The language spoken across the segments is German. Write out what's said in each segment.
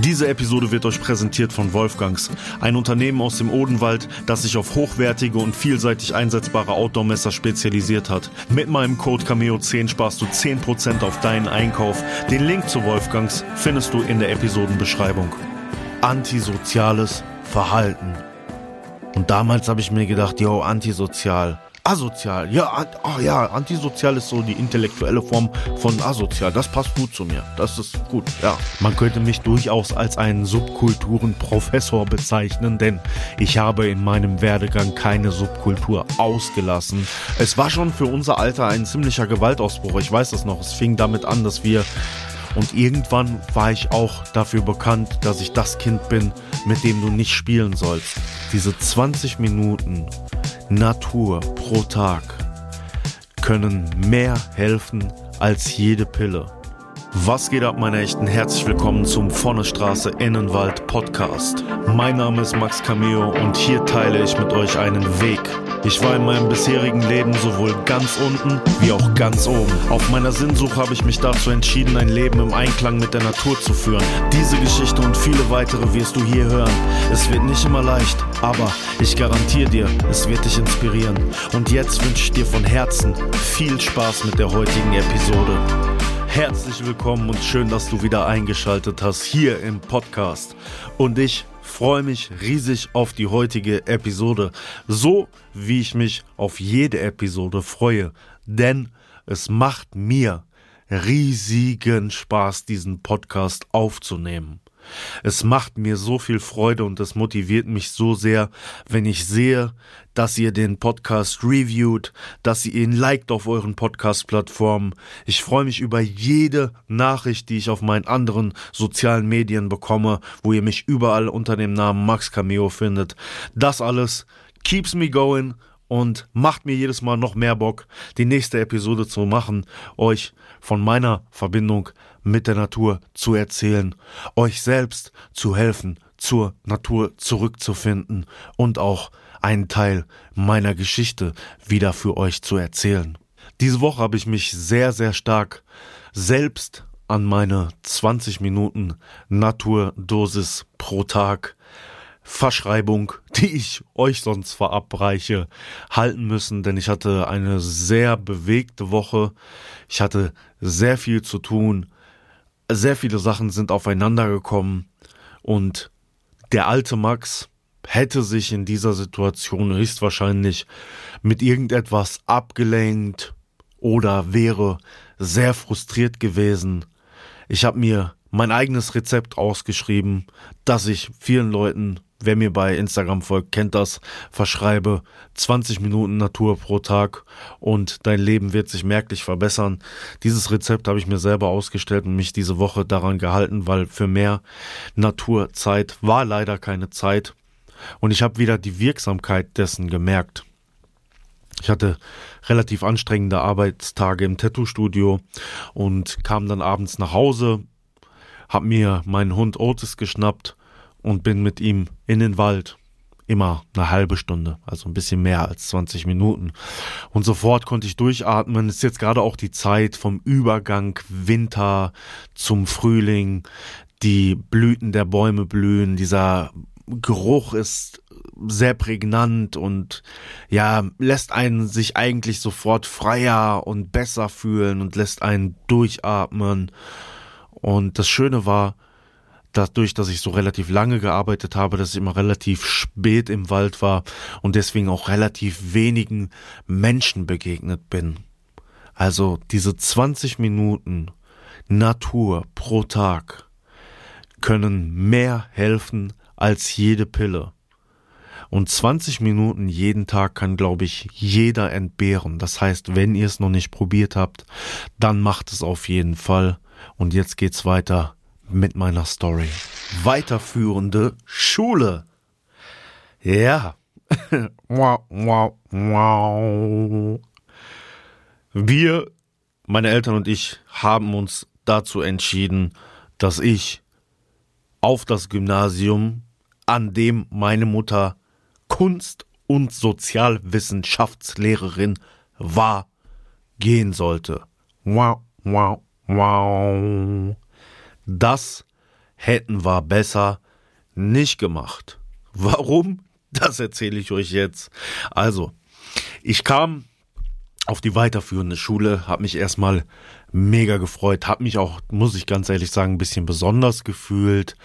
Diese Episode wird euch präsentiert von Wolfgangs, ein Unternehmen aus dem Odenwald, das sich auf hochwertige und vielseitig einsetzbare Outdoor-Messer spezialisiert hat. Mit meinem Code Cameo10 sparst du 10% auf deinen Einkauf. Den Link zu Wolfgangs findest du in der Episodenbeschreibung. Antisoziales Verhalten. Und damals habe ich mir gedacht, yo, antisozial asozial. Ja, oh ja, antisozial ist so die intellektuelle Form von asozial. Das passt gut zu mir. Das ist gut, ja. Man könnte mich durchaus als einen Subkulturenprofessor bezeichnen, denn ich habe in meinem Werdegang keine Subkultur ausgelassen. Es war schon für unser Alter ein ziemlicher Gewaltausbruch. Ich weiß das noch. Es fing damit an, dass wir und irgendwann war ich auch dafür bekannt, dass ich das Kind bin, mit dem du nicht spielen sollst. Diese 20 Minuten Natur pro Tag können mehr helfen als jede Pille. Was geht ab, meine Echten? Herzlich willkommen zum Vorne Straße Innenwald Podcast. Mein Name ist Max Cameo und hier teile ich mit euch einen Weg. Ich war in meinem bisherigen Leben sowohl ganz unten wie auch ganz oben. Auf meiner Sinnsuche habe ich mich dazu entschieden, ein Leben im Einklang mit der Natur zu führen. Diese Geschichte und viele weitere wirst du hier hören. Es wird nicht immer leicht, aber ich garantiere dir, es wird dich inspirieren. Und jetzt wünsche ich dir von Herzen viel Spaß mit der heutigen Episode. Herzlich willkommen und schön, dass du wieder eingeschaltet hast hier im Podcast. Und ich freue mich riesig auf die heutige Episode, so wie ich mich auf jede Episode freue, denn es macht mir riesigen Spaß, diesen Podcast aufzunehmen. Es macht mir so viel Freude und es motiviert mich so sehr, wenn ich sehe, dass ihr den Podcast reviewt, dass ihr ihn liked auf euren Podcast-Plattformen. Ich freue mich über jede Nachricht, die ich auf meinen anderen sozialen Medien bekomme, wo ihr mich überall unter dem Namen Max Cameo findet. Das alles keeps me going und macht mir jedes Mal noch mehr Bock, die nächste Episode zu machen, euch von meiner Verbindung mit der Natur zu erzählen, euch selbst zu helfen, zur Natur zurückzufinden und auch einen Teil meiner Geschichte wieder für euch zu erzählen. Diese Woche habe ich mich sehr, sehr stark selbst an meine 20 Minuten Naturdosis pro Tag Verschreibung, die ich euch sonst verabreiche, halten müssen, denn ich hatte eine sehr bewegte Woche. Ich hatte sehr viel zu tun. Sehr viele Sachen sind aufeinander gekommen und der alte Max hätte sich in dieser Situation höchstwahrscheinlich mit irgendetwas abgelenkt oder wäre sehr frustriert gewesen. Ich habe mir mein eigenes Rezept ausgeschrieben, das ich vielen Leuten wer mir bei Instagram folgt, kennt das, verschreibe 20 Minuten Natur pro Tag und dein Leben wird sich merklich verbessern. Dieses Rezept habe ich mir selber ausgestellt und mich diese Woche daran gehalten, weil für mehr Naturzeit war leider keine Zeit und ich habe wieder die Wirksamkeit dessen gemerkt. Ich hatte relativ anstrengende Arbeitstage im Tattoo-Studio und kam dann abends nach Hause, hab mir meinen Hund Otis geschnappt und bin mit ihm in den Wald. Immer eine halbe Stunde, also ein bisschen mehr als 20 Minuten. Und sofort konnte ich durchatmen. Es ist jetzt gerade auch die Zeit vom Übergang Winter zum Frühling. Die Blüten der Bäume blühen. Dieser Geruch ist sehr prägnant und ja, lässt einen sich eigentlich sofort freier und besser fühlen und lässt einen durchatmen. Und das Schöne war, dadurch, dass ich so relativ lange gearbeitet habe, dass ich immer relativ spät im Wald war und deswegen auch relativ wenigen Menschen begegnet bin. Also diese 20 Minuten Natur pro Tag können mehr helfen als jede Pille. Und 20 Minuten jeden Tag kann, glaube ich, jeder entbehren. Das heißt, wenn ihr es noch nicht probiert habt, dann macht es auf jeden Fall. Und jetzt geht's weiter mit meiner Story. Weiterführende Schule. Ja. Wir, meine Eltern und ich, haben uns dazu entschieden, dass ich auf das Gymnasium, an dem meine Mutter Kunst- und Sozialwissenschaftslehrerin war, gehen sollte. Wow, wow, wow. Das hätten wir besser nicht gemacht. Warum? Das erzähle ich euch jetzt. Also, ich kam auf die weiterführende Schule, habe mich erstmal mega gefreut, habe mich auch, muss ich ganz ehrlich sagen, ein bisschen besonders gefühlt,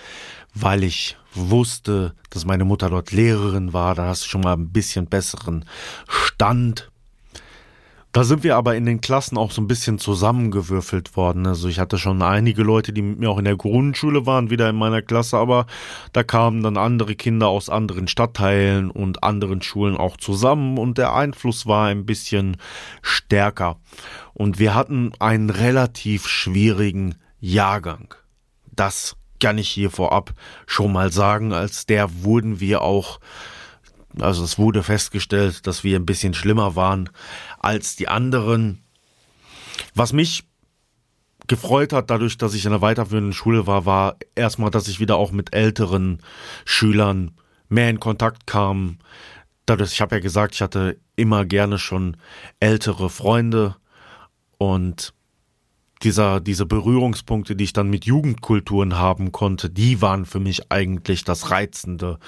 weil ich wusste, dass meine Mutter dort Lehrerin war, da hast du schon mal ein bisschen besseren Stand da sind wir aber in den Klassen auch so ein bisschen zusammengewürfelt worden. Also ich hatte schon einige Leute, die mit mir auch in der Grundschule waren, wieder in meiner Klasse, aber da kamen dann andere Kinder aus anderen Stadtteilen und anderen Schulen auch zusammen und der Einfluss war ein bisschen stärker. Und wir hatten einen relativ schwierigen Jahrgang. Das kann ich hier vorab schon mal sagen. Als der wurden wir auch also es wurde festgestellt, dass wir ein bisschen schlimmer waren als die anderen. Was mich gefreut hat, dadurch, dass ich in der weiterführenden Schule war, war erstmal, dass ich wieder auch mit älteren Schülern mehr in Kontakt kam. Dadurch, ich habe ja gesagt, ich hatte immer gerne schon ältere Freunde und dieser, diese Berührungspunkte, die ich dann mit Jugendkulturen haben konnte, die waren für mich eigentlich das Reizende,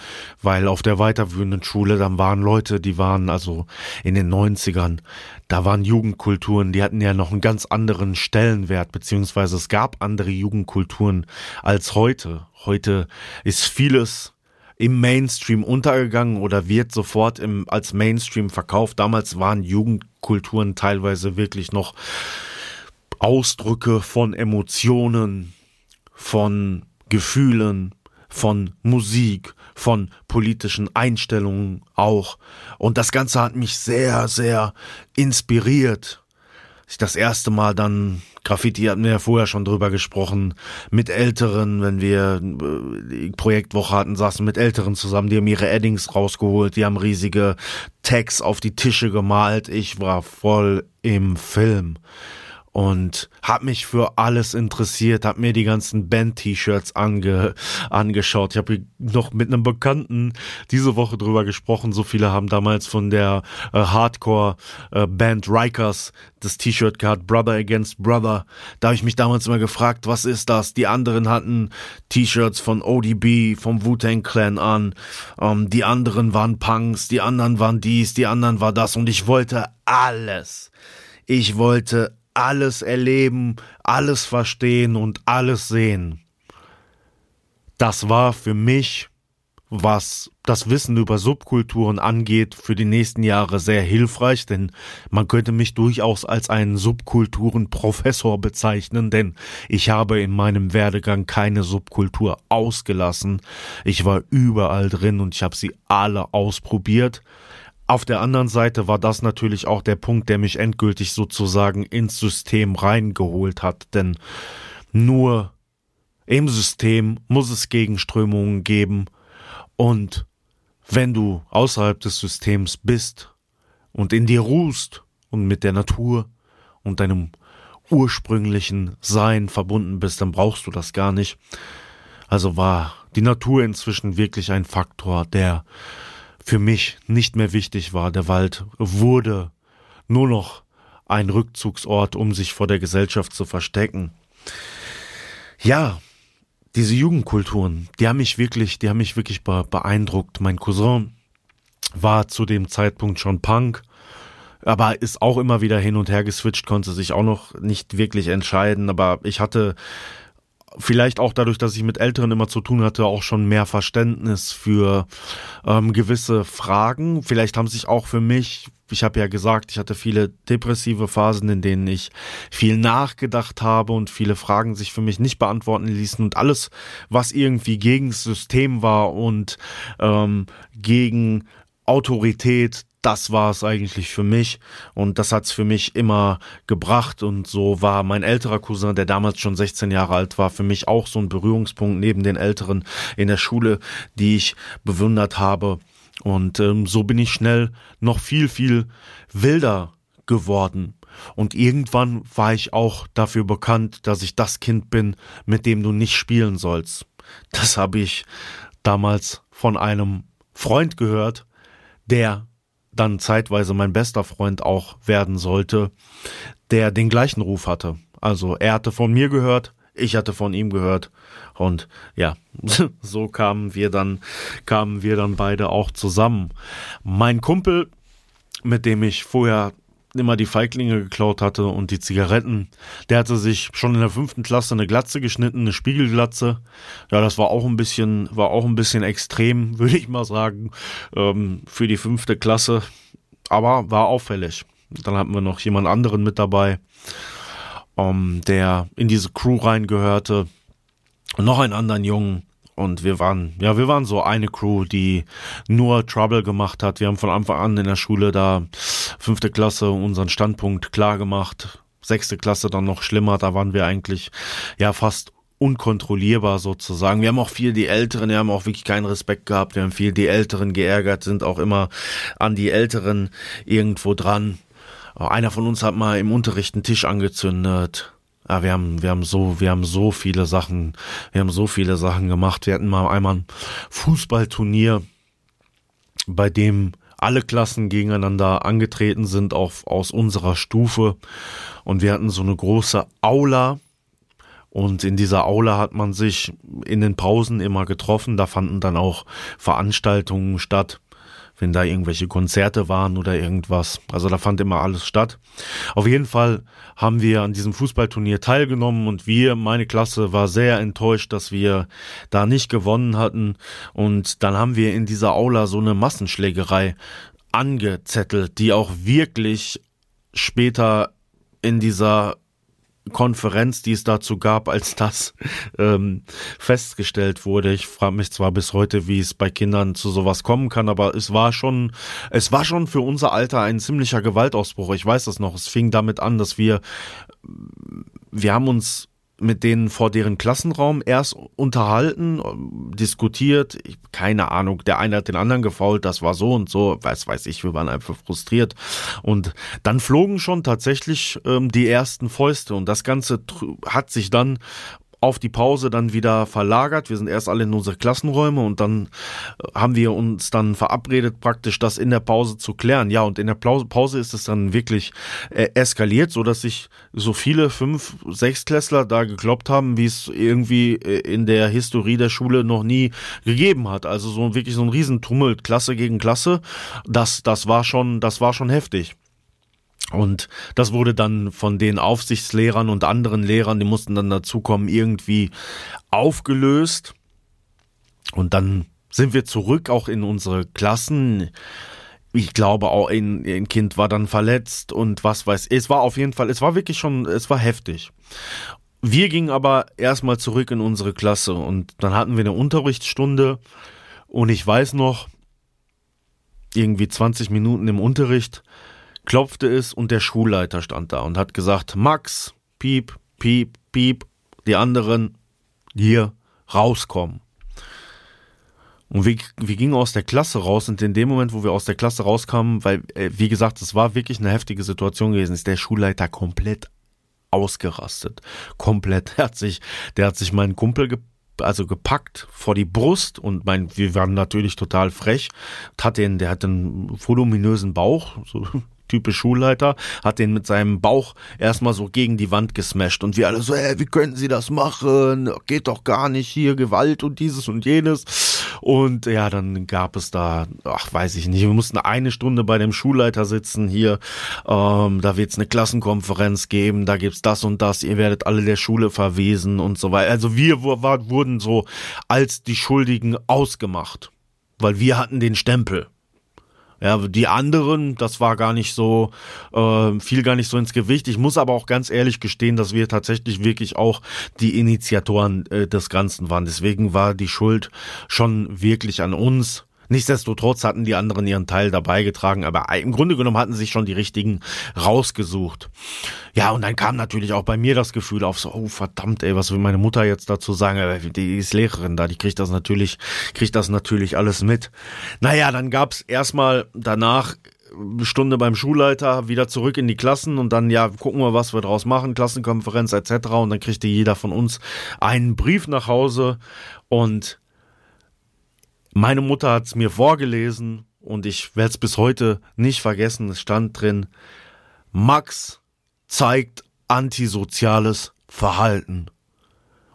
weil auf der weiterführenden Schule, dann waren Leute, die waren also in den 90ern, da waren Jugendkulturen, die hatten ja noch einen ganz anderen Stellenwert, beziehungsweise es gab andere Jugendkulturen als heute. Heute ist vieles im Mainstream untergegangen oder wird sofort im, als Mainstream verkauft. Damals waren Jugendkulturen teilweise wirklich noch Ausdrücke von Emotionen, von Gefühlen, von Musik, von politischen Einstellungen auch. Und das Ganze hat mich sehr, sehr inspiriert. Ich das erste Mal dann Graffiti hatten wir ja vorher schon drüber gesprochen, mit Älteren, wenn wir äh, die Projektwoche hatten, saßen mit Älteren zusammen, die haben ihre Eddings rausgeholt, die haben riesige Tags auf die Tische gemalt. Ich war voll im Film und habe mich für alles interessiert, habe mir die ganzen Band-T-Shirts ange, angeschaut. Ich habe noch mit einem Bekannten diese Woche drüber gesprochen. So viele haben damals von der äh, Hardcore-Band äh, Rikers das T-Shirt gehabt, Brother Against Brother. Da habe ich mich damals immer gefragt, was ist das? Die anderen hatten T-Shirts von ODB, vom Wu-Tang Clan an. Ähm, die anderen waren Punks, die anderen waren dies, die anderen war das. Und ich wollte alles. Ich wollte alles erleben, alles verstehen und alles sehen. Das war für mich, was das Wissen über Subkulturen angeht, für die nächsten Jahre sehr hilfreich, denn man könnte mich durchaus als einen Subkulturenprofessor bezeichnen, denn ich habe in meinem Werdegang keine Subkultur ausgelassen. Ich war überall drin und ich habe sie alle ausprobiert. Auf der anderen Seite war das natürlich auch der Punkt, der mich endgültig sozusagen ins System reingeholt hat, denn nur im System muss es Gegenströmungen geben und wenn du außerhalb des Systems bist und in dir ruhst und mit der Natur und deinem ursprünglichen Sein verbunden bist, dann brauchst du das gar nicht. Also war die Natur inzwischen wirklich ein Faktor, der für mich nicht mehr wichtig war. Der Wald wurde nur noch ein Rückzugsort, um sich vor der Gesellschaft zu verstecken. Ja, diese Jugendkulturen, die haben mich wirklich, die haben mich wirklich beeindruckt. Mein Cousin war zu dem Zeitpunkt schon Punk, aber ist auch immer wieder hin und her geswitcht, konnte sich auch noch nicht wirklich entscheiden. Aber ich hatte vielleicht auch dadurch, dass ich mit Älteren immer zu tun hatte, auch schon mehr Verständnis für ähm, gewisse Fragen. Vielleicht haben sich auch für mich, ich habe ja gesagt, ich hatte viele depressive Phasen, in denen ich viel nachgedacht habe und viele Fragen sich für mich nicht beantworten ließen und alles, was irgendwie gegen das System war und ähm, gegen Autorität, das war es eigentlich für mich und das hat's für mich immer gebracht und so war mein älterer Cousin, der damals schon 16 Jahre alt war, für mich auch so ein Berührungspunkt neben den Älteren in der Schule, die ich bewundert habe und ähm, so bin ich schnell noch viel, viel wilder geworden. Und irgendwann war ich auch dafür bekannt, dass ich das Kind bin, mit dem du nicht spielen sollst. Das habe ich damals von einem Freund gehört, der dann zeitweise mein bester Freund auch werden sollte, der den gleichen Ruf hatte. Also er hatte von mir gehört, ich hatte von ihm gehört. Und ja, so kamen wir dann, kamen wir dann beide auch zusammen. Mein Kumpel, mit dem ich vorher immer die Feiglinge geklaut hatte und die Zigaretten. Der hatte sich schon in der fünften Klasse eine Glatze geschnitten, eine Spiegelglatze. Ja, das war auch ein bisschen, war auch ein bisschen extrem, würde ich mal sagen, ähm, für die fünfte Klasse. Aber war auffällig. Dann hatten wir noch jemand anderen mit dabei, ähm, der in diese Crew reingehörte. Und noch einen anderen Jungen. Und wir waren, ja, wir waren so eine Crew, die nur Trouble gemacht hat. Wir haben von Anfang an in der Schule da fünfte Klasse unseren Standpunkt klar gemacht. Sechste Klasse dann noch schlimmer. Da waren wir eigentlich, ja, fast unkontrollierbar sozusagen. Wir haben auch viel die Älteren, wir haben auch wirklich keinen Respekt gehabt. Wir haben viel die Älteren geärgert, sind auch immer an die Älteren irgendwo dran. Einer von uns hat mal im Unterricht einen Tisch angezündet. Ja, wir haben, wir haben so, wir haben so viele Sachen, wir haben so viele Sachen gemacht. Wir hatten mal einmal ein Fußballturnier, bei dem alle Klassen gegeneinander angetreten sind, auch aus unserer Stufe. Und wir hatten so eine große Aula. Und in dieser Aula hat man sich in den Pausen immer getroffen. Da fanden dann auch Veranstaltungen statt wenn da irgendwelche Konzerte waren oder irgendwas. Also da fand immer alles statt. Auf jeden Fall haben wir an diesem Fußballturnier teilgenommen und wir, meine Klasse, war sehr enttäuscht, dass wir da nicht gewonnen hatten. Und dann haben wir in dieser Aula so eine Massenschlägerei angezettelt, die auch wirklich später in dieser Konferenz, die es dazu gab, als das ähm, festgestellt wurde. Ich frage mich zwar bis heute, wie es bei Kindern zu sowas kommen kann, aber es war schon, es war schon für unser Alter ein ziemlicher Gewaltausbruch. Ich weiß das noch. Es fing damit an, dass wir, wir haben uns mit denen vor deren Klassenraum erst unterhalten, diskutiert, keine Ahnung, der eine hat den anderen gefault, das war so und so, weiß weiß ich, wir waren einfach frustriert. Und dann flogen schon tatsächlich ähm, die ersten Fäuste und das Ganze hat sich dann auf die Pause dann wieder verlagert. Wir sind erst alle in unsere Klassenräume und dann äh, haben wir uns dann verabredet, praktisch das in der Pause zu klären. Ja, und in der Pause ist es dann wirklich äh, eskaliert, so dass sich so viele fünf, sechs Klässler da gekloppt haben, wie es irgendwie äh, in der Historie der Schule noch nie gegeben hat. Also so wirklich so ein Riesentummelt, Klasse gegen Klasse. Das, das war schon, das war schon heftig. Und das wurde dann von den Aufsichtslehrern und anderen Lehrern, die mussten dann dazukommen, irgendwie aufgelöst. Und dann sind wir zurück auch in unsere Klassen. Ich glaube auch ein, ein Kind war dann verletzt und was weiß ich. Es war auf jeden Fall, es war wirklich schon, es war heftig. Wir gingen aber erstmal zurück in unsere Klasse und dann hatten wir eine Unterrichtsstunde und ich weiß noch, irgendwie 20 Minuten im Unterricht klopfte es und der Schulleiter stand da und hat gesagt, Max, piep, piep, piep, die anderen hier rauskommen. Und wir, wir gingen aus der Klasse raus und in dem Moment, wo wir aus der Klasse rauskamen, weil, äh, wie gesagt, es war wirklich eine heftige Situation gewesen, ist der Schulleiter komplett ausgerastet. Komplett. Der hat sich, der hat sich meinen Kumpel ge also gepackt vor die Brust und mein, wir waren natürlich total frech. Hat den, der hat einen voluminösen Bauch, so typisch Schulleiter, hat den mit seinem Bauch erstmal so gegen die Wand gesmasht und wir alle so, ey, wie können Sie das machen? Geht doch gar nicht hier, Gewalt und dieses und jenes. Und ja, dann gab es da, ach, weiß ich nicht, wir mussten eine Stunde bei dem Schulleiter sitzen hier, ähm, da wird es eine Klassenkonferenz geben, da gibt's das und das, ihr werdet alle der Schule verwiesen und so weiter. Also wir wurden so als die Schuldigen ausgemacht, weil wir hatten den Stempel. Ja, die anderen, das war gar nicht so, äh, fiel gar nicht so ins Gewicht. Ich muss aber auch ganz ehrlich gestehen, dass wir tatsächlich wirklich auch die Initiatoren äh, des Ganzen waren. Deswegen war die Schuld schon wirklich an uns. Nichtsdestotrotz hatten die anderen ihren Teil dabei getragen, aber im Grunde genommen hatten sich schon die richtigen rausgesucht. Ja, und dann kam natürlich auch bei mir das Gefühl auf so, oh verdammt, ey, was will meine Mutter jetzt dazu sagen? Die ist Lehrerin da, die kriegt das natürlich, kriegt das natürlich alles mit. Naja, dann gab's erstmal danach Stunde beim Schulleiter, wieder zurück in die Klassen und dann, ja, gucken wir, was wir draus machen, Klassenkonferenz etc. Und dann kriegte jeder von uns einen Brief nach Hause und meine Mutter hat es mir vorgelesen und ich werde es bis heute nicht vergessen. Es stand drin, Max zeigt antisoziales Verhalten.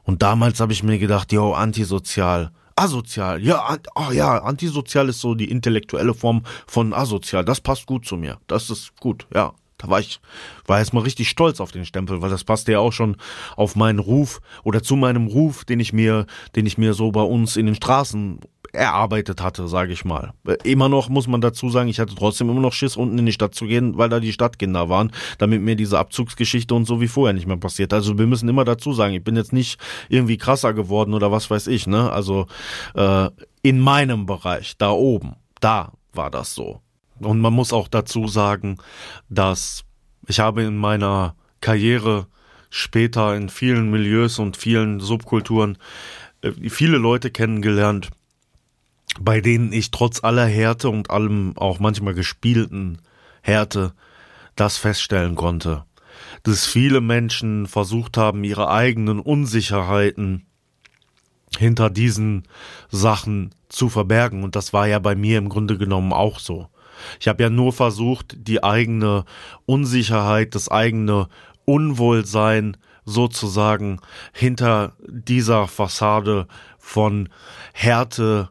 Und damals habe ich mir gedacht, yo, antisozial. Asozial, ja, oh ja, antisozial ist so die intellektuelle Form von asozial. Das passt gut zu mir. Das ist gut, ja. Da war ich, war erstmal richtig stolz auf den Stempel, weil das passte ja auch schon auf meinen Ruf oder zu meinem Ruf, den ich mir, den ich mir so bei uns in den Straßen erarbeitet hatte, sage ich mal. Immer noch muss man dazu sagen, ich hatte trotzdem immer noch Schiss, unten in die Stadt zu gehen, weil da die Stadtkinder waren, damit mir diese Abzugsgeschichte und so wie vorher nicht mehr passiert. Also wir müssen immer dazu sagen, ich bin jetzt nicht irgendwie krasser geworden oder was weiß ich, ne? Also äh, in meinem Bereich, da oben, da war das so. Und man muss auch dazu sagen, dass ich habe in meiner Karriere später in vielen Milieus und vielen Subkulturen äh, viele Leute kennengelernt, bei denen ich trotz aller Härte und allem auch manchmal gespielten Härte das feststellen konnte. Dass viele Menschen versucht haben, ihre eigenen Unsicherheiten hinter diesen Sachen zu verbergen. Und das war ja bei mir im Grunde genommen auch so. Ich habe ja nur versucht, die eigene Unsicherheit, das eigene Unwohlsein sozusagen hinter dieser Fassade von Härte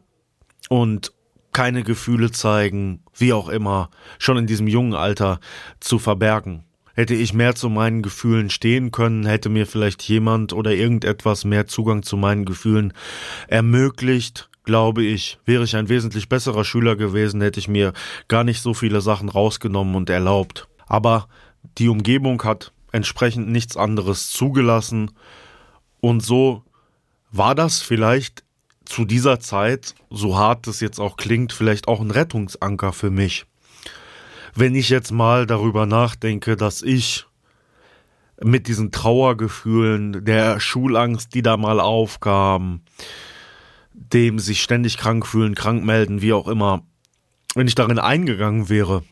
und keine Gefühle zeigen, wie auch immer, schon in diesem jungen Alter zu verbergen. Hätte ich mehr zu meinen Gefühlen stehen können, hätte mir vielleicht jemand oder irgendetwas mehr Zugang zu meinen Gefühlen ermöglicht, glaube ich, wäre ich ein wesentlich besserer Schüler gewesen, hätte ich mir gar nicht so viele Sachen rausgenommen und erlaubt. Aber die Umgebung hat entsprechend nichts anderes zugelassen und so war das vielleicht zu dieser Zeit, so hart es jetzt auch klingt, vielleicht auch ein Rettungsanker für mich. Wenn ich jetzt mal darüber nachdenke, dass ich mit diesen Trauergefühlen, der Schulangst, die da mal aufkam, dem sich ständig krank fühlen, krank melden, wie auch immer, wenn ich darin eingegangen wäre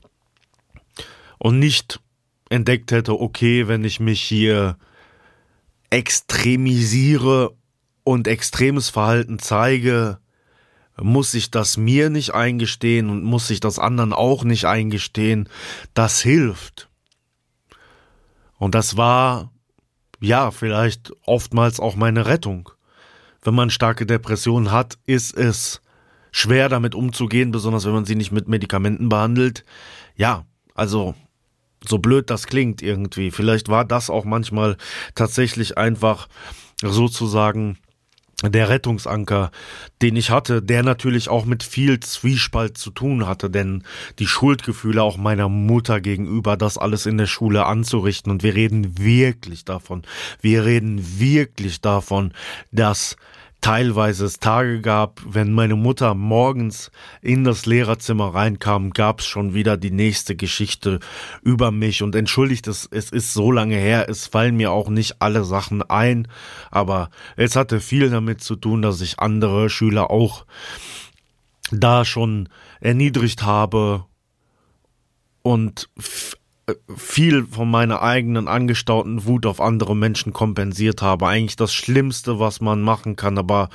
und nicht entdeckt hätte, okay, wenn ich mich hier extremisiere und extremes Verhalten zeige, muss ich das mir nicht eingestehen und muss ich das anderen auch nicht eingestehen. Das hilft. Und das war, ja, vielleicht oftmals auch meine Rettung wenn man starke Depressionen hat, ist es schwer damit umzugehen, besonders wenn man sie nicht mit Medikamenten behandelt. Ja, also so blöd das klingt irgendwie. Vielleicht war das auch manchmal tatsächlich einfach sozusagen der Rettungsanker, den ich hatte, der natürlich auch mit viel Zwiespalt zu tun hatte, denn die Schuldgefühle auch meiner Mutter gegenüber, das alles in der Schule anzurichten. Und wir reden wirklich davon, wir reden wirklich davon, dass teilweise es Tage gab, wenn meine Mutter morgens in das Lehrerzimmer reinkam, gab es schon wieder die nächste Geschichte über mich. Und entschuldigt es, es ist so lange her, es fallen mir auch nicht alle Sachen ein, aber es hatte viel damit zu tun, dass ich andere Schüler auch da schon erniedrigt habe und viel von meiner eigenen angestauten Wut auf andere Menschen kompensiert habe. Eigentlich das Schlimmste, was man machen kann. Aber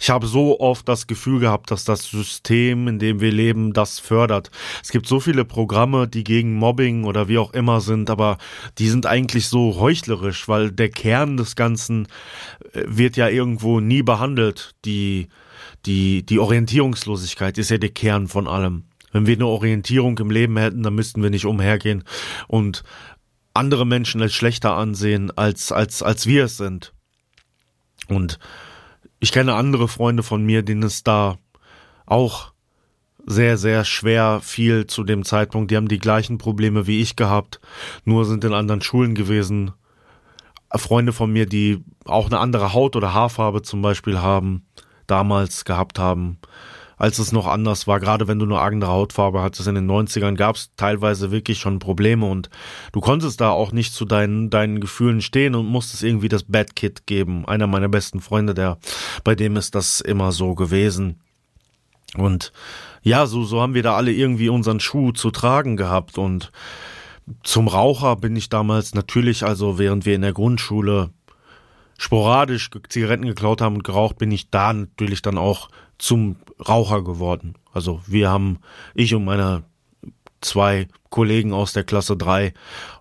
ich habe so oft das Gefühl gehabt, dass das System, in dem wir leben, das fördert. Es gibt so viele Programme, die gegen Mobbing oder wie auch immer sind, aber die sind eigentlich so heuchlerisch, weil der Kern des Ganzen äh, wird ja irgendwo nie behandelt. Die, die, die Orientierungslosigkeit ist ja der Kern von allem. Wenn wir eine Orientierung im Leben hätten, dann müssten wir nicht umhergehen und andere Menschen als schlechter ansehen, als, als, als wir es sind. Und ich kenne andere Freunde von mir, denen es da auch sehr, sehr schwer fiel zu dem Zeitpunkt. Die haben die gleichen Probleme wie ich gehabt, nur sind in anderen Schulen gewesen. Freunde von mir, die auch eine andere Haut oder Haarfarbe zum Beispiel haben, damals gehabt haben als es noch anders war. Gerade wenn du eine andere Hautfarbe hattest in den 90ern, gab es teilweise wirklich schon Probleme und du konntest da auch nicht zu deinen, deinen Gefühlen stehen und musstest irgendwie das Bad Kid geben. Einer meiner besten Freunde, der, bei dem ist das immer so gewesen. Und ja, so, so haben wir da alle irgendwie unseren Schuh zu tragen gehabt und zum Raucher bin ich damals natürlich, also während wir in der Grundschule sporadisch Zigaretten geklaut haben und geraucht, bin ich da natürlich dann auch zum Raucher geworden. Also wir haben, ich und meine zwei Kollegen aus der Klasse 3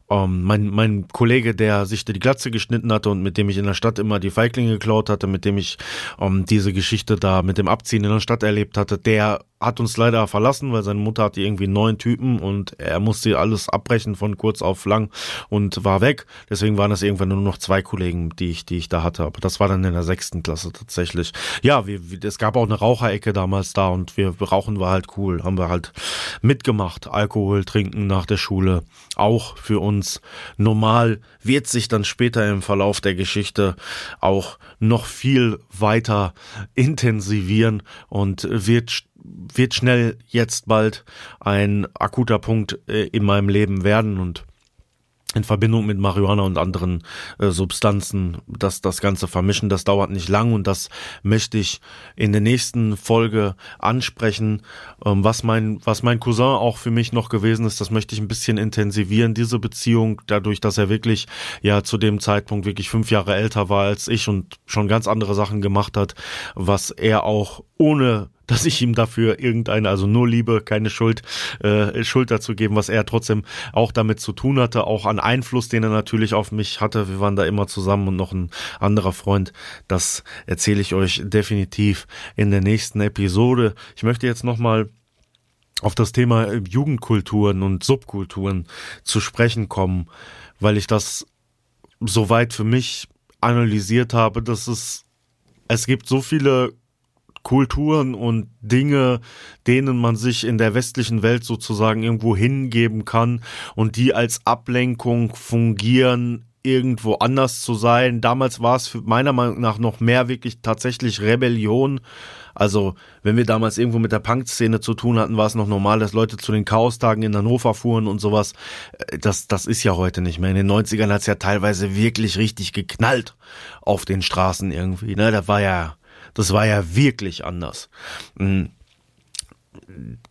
ähm, mein, mein Kollege, der sich die Glatze geschnitten hatte und mit dem ich in der Stadt immer die Feiglinge geklaut hatte, mit dem ich ähm, diese Geschichte da mit dem Abziehen in der Stadt erlebt hatte, der hat uns leider verlassen, weil seine Mutter hatte irgendwie neun Typen und er musste alles abbrechen von kurz auf lang und war weg. Deswegen waren das irgendwann nur noch zwei Kollegen, die ich, die ich da hatte. Aber das war dann in der sechsten Klasse tatsächlich. Ja, wir, es gab auch eine Raucherecke damals da und wir rauchen war halt cool, haben wir halt mitgemacht. Alkohol trinken nach der Schule. Auch für uns. Normal, wird sich dann später im Verlauf der Geschichte auch noch viel weiter intensivieren und wird wird schnell jetzt bald ein akuter Punkt äh, in meinem Leben werden und in Verbindung mit Marihuana und anderen äh, Substanzen, dass das Ganze vermischen, das dauert nicht lang und das möchte ich in der nächsten Folge ansprechen. Ähm, was mein, was mein Cousin auch für mich noch gewesen ist, das möchte ich ein bisschen intensivieren, diese Beziehung, dadurch, dass er wirklich ja zu dem Zeitpunkt wirklich fünf Jahre älter war als ich und schon ganz andere Sachen gemacht hat, was er auch ohne dass ich ihm dafür irgendeine, also nur Liebe, keine Schuld, äh, Schuld dazu geben, was er trotzdem auch damit zu tun hatte, auch an Einfluss, den er natürlich auf mich hatte. Wir waren da immer zusammen und noch ein anderer Freund. Das erzähle ich euch definitiv in der nächsten Episode. Ich möchte jetzt nochmal auf das Thema Jugendkulturen und Subkulturen zu sprechen kommen, weil ich das soweit für mich analysiert habe, dass es es gibt so viele Kulturen und Dinge, denen man sich in der westlichen Welt sozusagen irgendwo hingeben kann und die als Ablenkung fungieren, irgendwo anders zu sein. Damals war es meiner Meinung nach noch mehr wirklich tatsächlich Rebellion. Also, wenn wir damals irgendwo mit der Punk-Szene zu tun hatten, war es noch normal, dass Leute zu den Chaostagen in Hannover fuhren und sowas. Äh, das, das ist ja heute nicht mehr. In den 90ern hat es ja teilweise wirklich richtig geknallt auf den Straßen irgendwie. Ne? Das war ja, das war ja wirklich anders. Hm.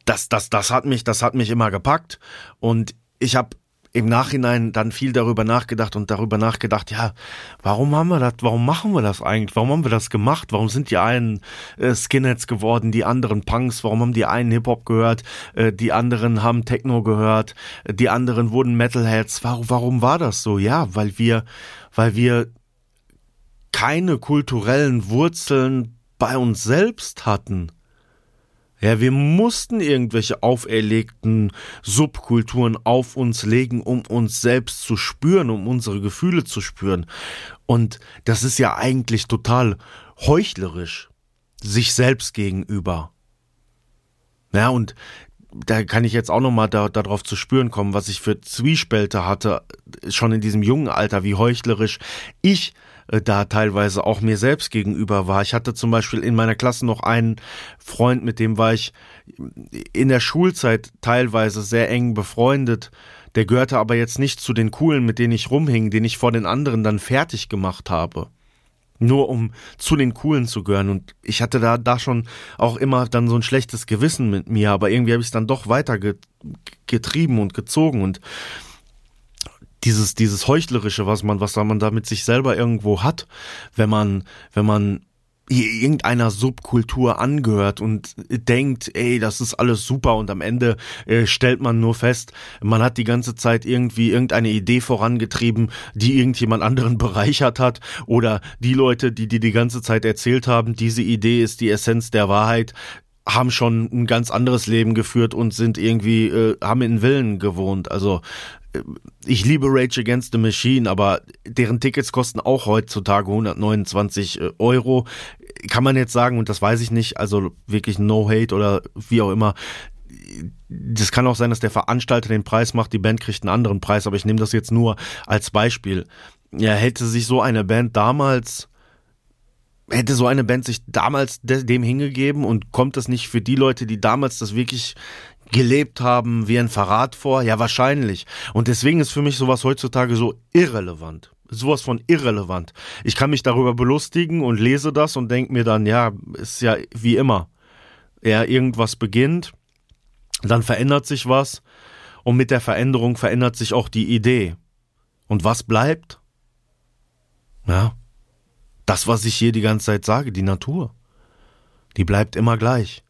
Das, das, das hat mich, das hat mich immer gepackt und ich habe im Nachhinein dann viel darüber nachgedacht und darüber nachgedacht, ja, warum haben wir das, warum machen wir das eigentlich? Warum haben wir das gemacht? Warum sind die einen äh, Skinheads geworden, die anderen Punks? Warum haben die einen Hip-Hop gehört, äh, die anderen haben Techno gehört, die anderen wurden Metalheads? Warum, warum war das so? Ja, weil wir, weil wir keine kulturellen Wurzeln bei uns selbst hatten. Ja, wir mussten irgendwelche auferlegten Subkulturen auf uns legen, um uns selbst zu spüren, um unsere Gefühle zu spüren. Und das ist ja eigentlich total heuchlerisch, sich selbst gegenüber. Ja, und da kann ich jetzt auch nochmal da, darauf zu spüren kommen, was ich für Zwiespälte hatte, schon in diesem jungen Alter, wie heuchlerisch ich äh, da teilweise auch mir selbst gegenüber war. Ich hatte zum Beispiel in meiner Klasse noch einen Freund, mit dem war ich in der Schulzeit teilweise sehr eng befreundet. Der gehörte aber jetzt nicht zu den coolen, mit denen ich rumhing, den ich vor den anderen dann fertig gemacht habe. Nur um zu den coolen zu gehören. Und ich hatte da, da schon auch immer dann so ein schlechtes Gewissen mit mir, aber irgendwie habe ich es dann doch weiter getrieben und gezogen. Und dieses, dieses Heuchlerische, was man, was man da mit sich selber irgendwo hat, wenn man, wenn man irgendeiner Subkultur angehört und denkt, ey, das ist alles super und am Ende äh, stellt man nur fest, man hat die ganze Zeit irgendwie irgendeine Idee vorangetrieben, die irgendjemand anderen bereichert hat oder die Leute, die die die ganze Zeit erzählt haben, diese Idee ist die Essenz der Wahrheit, haben schon ein ganz anderes Leben geführt und sind irgendwie, äh, haben in Villen gewohnt. Also ich liebe Rage Against the Machine, aber deren Tickets kosten auch heutzutage 129 äh, Euro. Kann man jetzt sagen, und das weiß ich nicht, also wirklich No Hate oder wie auch immer. Das kann auch sein, dass der Veranstalter den Preis macht, die Band kriegt einen anderen Preis, aber ich nehme das jetzt nur als Beispiel. Ja, hätte sich so eine Band damals hätte so eine Band sich damals dem hingegeben und kommt das nicht für die Leute, die damals das wirklich gelebt haben, wie ein Verrat vor? Ja, wahrscheinlich. Und deswegen ist für mich sowas heutzutage so irrelevant. Sowas von irrelevant. Ich kann mich darüber belustigen und lese das und denke mir dann, ja, ist ja wie immer. Ja, irgendwas beginnt, dann verändert sich was und mit der Veränderung verändert sich auch die Idee. Und was bleibt? Ja, das, was ich hier die ganze Zeit sage, die Natur. Die bleibt immer gleich.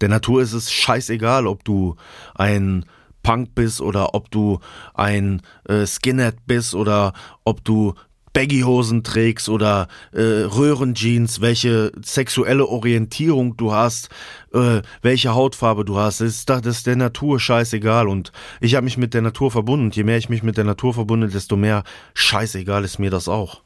Der Natur ist es scheißegal, ob du ein Punk bist oder ob du ein äh, Skinhead bist oder ob du Baggyhosen trägst oder äh, Röhrenjeans, welche sexuelle Orientierung du hast, äh, welche Hautfarbe du hast, das ist, das ist der Natur scheißegal. Und ich habe mich mit der Natur verbunden. Und je mehr ich mich mit der Natur verbunde, desto mehr scheißegal ist mir das auch.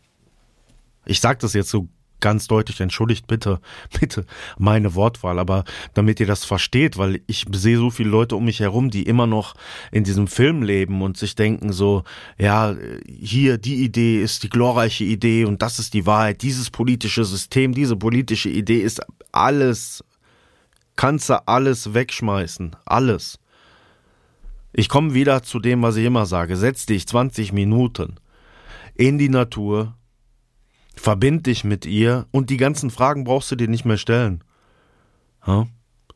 Ich sag das jetzt so ganz deutlich, entschuldigt bitte, bitte meine Wortwahl, aber damit ihr das versteht, weil ich sehe so viele Leute um mich herum, die immer noch in diesem Film leben und sich denken so, ja, hier die Idee ist die glorreiche Idee und das ist die Wahrheit, dieses politische System, diese politische Idee ist alles, kannst du alles wegschmeißen, alles. Ich komme wieder zu dem, was ich immer sage, setz dich 20 Minuten in die Natur, Verbind dich mit ihr und die ganzen Fragen brauchst du dir nicht mehr stellen.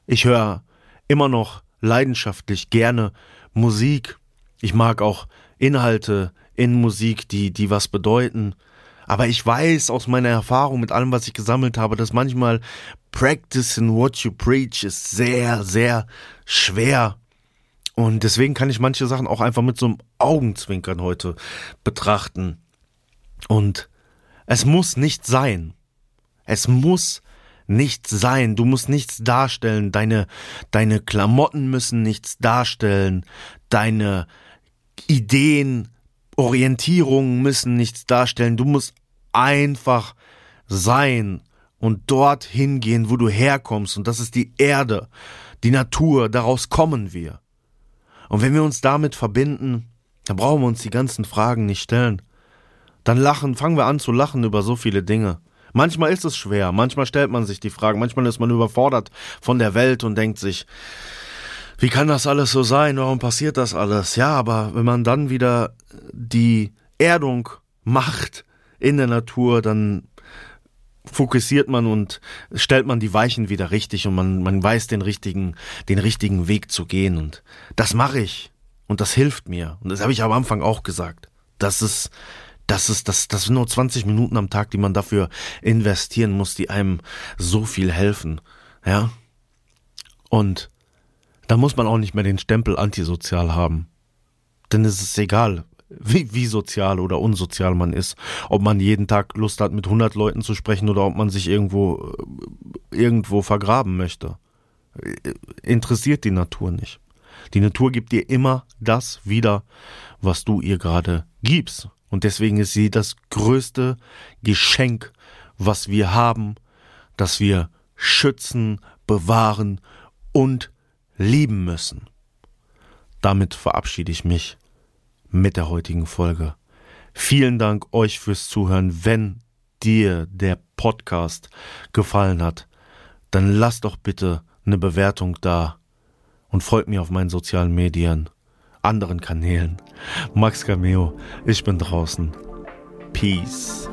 Ich höre immer noch leidenschaftlich gerne Musik. Ich mag auch Inhalte in Musik, die, die was bedeuten. Aber ich weiß aus meiner Erfahrung mit allem, was ich gesammelt habe, dass manchmal practicing what you preach ist sehr, sehr schwer. Und deswegen kann ich manche Sachen auch einfach mit so einem Augenzwinkern heute betrachten. Und es muss nicht sein. Es muss nicht sein. Du musst nichts darstellen. Deine, deine Klamotten müssen nichts darstellen. Deine Ideen, Orientierungen müssen nichts darstellen. Du musst einfach sein und dort hingehen, wo du herkommst. Und das ist die Erde, die Natur. Daraus kommen wir. Und wenn wir uns damit verbinden, dann brauchen wir uns die ganzen Fragen nicht stellen. Dann lachen, fangen wir an zu lachen über so viele Dinge. Manchmal ist es schwer, manchmal stellt man sich die Fragen, manchmal ist man überfordert von der Welt und denkt sich, wie kann das alles so sein? Warum passiert das alles? Ja, aber wenn man dann wieder die Erdung macht in der Natur, dann fokussiert man und stellt man die Weichen wieder richtig und man, man weiß den richtigen, den richtigen Weg zu gehen und das mache ich und das hilft mir und das habe ich am Anfang auch gesagt. Das ist das ist, das, das sind nur 20 Minuten am Tag, die man dafür investieren muss, die einem so viel helfen. Ja. Und da muss man auch nicht mehr den Stempel antisozial haben. Denn es ist egal, wie, wie sozial oder unsozial man ist. Ob man jeden Tag Lust hat, mit 100 Leuten zu sprechen oder ob man sich irgendwo, irgendwo vergraben möchte. Interessiert die Natur nicht. Die Natur gibt dir immer das wieder, was du ihr gerade gibst. Und deswegen ist sie das größte Geschenk, was wir haben, das wir schützen, bewahren und lieben müssen. Damit verabschiede ich mich mit der heutigen Folge. Vielen Dank euch fürs Zuhören. Wenn dir der Podcast gefallen hat, dann lass doch bitte eine Bewertung da und folgt mir auf meinen sozialen Medien anderen Kanälen. Max Cameo, ich bin draußen. Peace.